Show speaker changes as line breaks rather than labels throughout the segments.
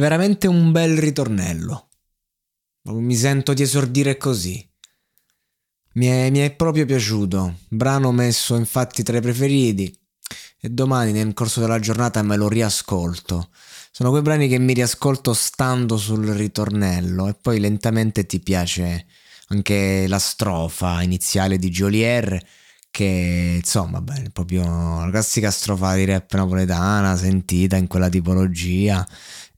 veramente un bel ritornello. Mi sento di esordire così. Mi è, mi è proprio piaciuto. Brano messo infatti tra i preferiti. E domani nel corso della giornata me lo riascolto. Sono quei brani che mi riascolto stando sul ritornello e poi lentamente ti piace anche la strofa iniziale di Jolier che insomma beh, proprio la classica strofa di rap napoletana sentita in quella tipologia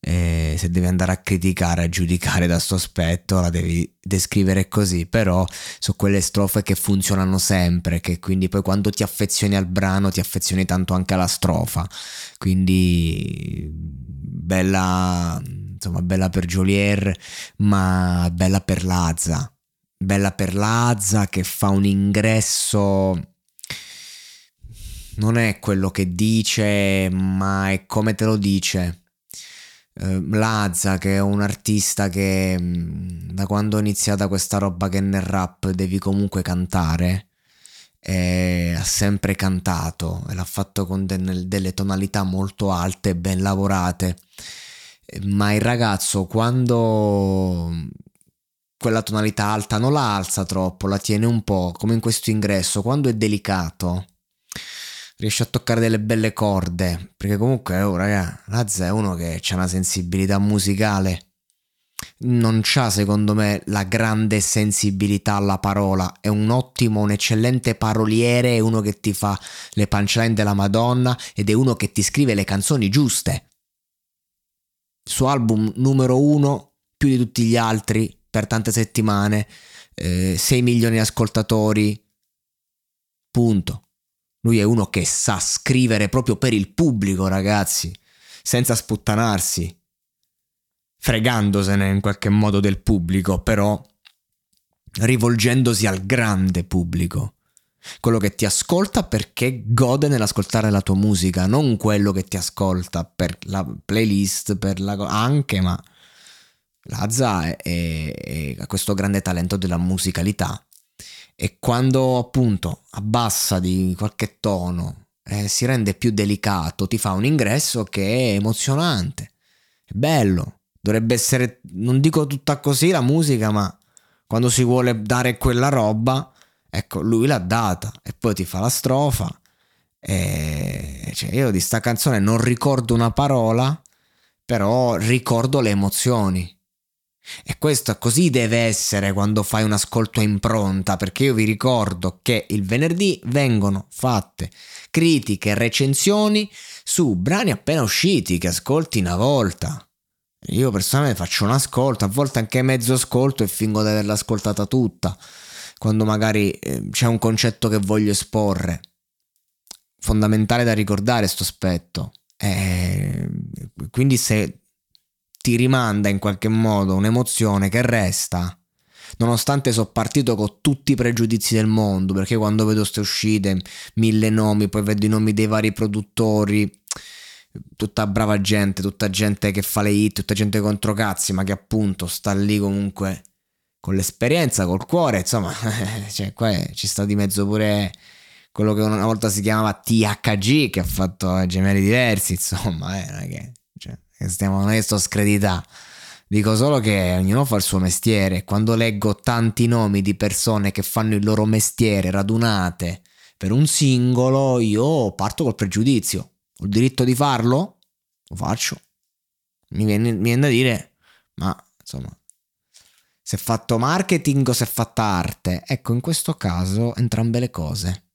e se devi andare a criticare, a giudicare da sto aspetto, la devi descrivere così, però sono quelle strofe che funzionano sempre, che quindi poi quando ti affezioni al brano ti affezioni tanto anche alla strofa, quindi bella, insomma, bella per Jolier, ma bella per Lazza, bella per Lazza che fa un ingresso non è quello che dice, ma è come te lo dice. eh, Lazza che è un artista che mm, da quando è iniziata questa roba che nel rap devi comunque cantare eh, ha sempre cantato e l'ha fatto con de- delle tonalità molto alte e ben lavorate. Ma il ragazzo quando quella tonalità alta non la alza troppo, la tiene un po', come in questo ingresso, quando è delicato, riesce a toccare delle belle corde, perché comunque, oh raga, Laz è uno che ha una sensibilità musicale, non c'ha secondo me la grande sensibilità alla parola, è un ottimo, un eccellente paroliere, è uno che ti fa le punchline della Madonna ed è uno che ti scrive le canzoni giuste. Suo album numero uno, più di tutti gli altri, per tante settimane, eh, 6 milioni di ascoltatori, punto. Lui è uno che sa scrivere proprio per il pubblico, ragazzi, senza sputtanarsi, fregandosene in qualche modo del pubblico, però rivolgendosi al grande pubblico. Quello che ti ascolta perché gode nell'ascoltare la tua musica, non quello che ti ascolta per la playlist, per la... anche, ma Lazza ha questo grande talento della musicalità e quando appunto abbassa di qualche tono eh, si rende più delicato, ti fa un ingresso che è emozionante, è bello, dovrebbe essere, non dico tutta così la musica, ma quando si vuole dare quella roba, ecco, lui l'ha data e poi ti fa la strofa. E cioè, io di sta canzone non ricordo una parola, però ricordo le emozioni. E questo così deve essere quando fai un ascolto a impronta, perché io vi ricordo che il venerdì vengono fatte critiche e recensioni su brani appena usciti che ascolti una volta. Io personalmente faccio un ascolto, a volte anche mezzo ascolto e fingo di averla ascoltata tutta, quando magari eh, c'è un concetto che voglio esporre. Fondamentale da ricordare questo aspetto. Eh, quindi se ti rimanda in qualche modo un'emozione che resta. Nonostante sono partito con tutti i pregiudizi del mondo, perché quando vedo queste uscite, mille nomi, poi vedo i nomi dei vari produttori, tutta brava gente, tutta gente che fa le hit, tutta gente contro cazzi, ma che appunto sta lì comunque con l'esperienza, col cuore, insomma, cioè qua ci sta di mezzo pure quello che una volta si chiamava THG, che ha fatto gemelli diversi, insomma, eh, è che stiamo non è sto scredità. Dico solo che ognuno fa il suo mestiere. Quando leggo tanti nomi di persone che fanno il loro mestiere radunate per un singolo, io parto col pregiudizio. Ho il diritto di farlo? Lo faccio. Mi viene, mi viene da dire, ma insomma, se è fatto marketing o se è fatta arte? Ecco, in questo caso entrambe le cose.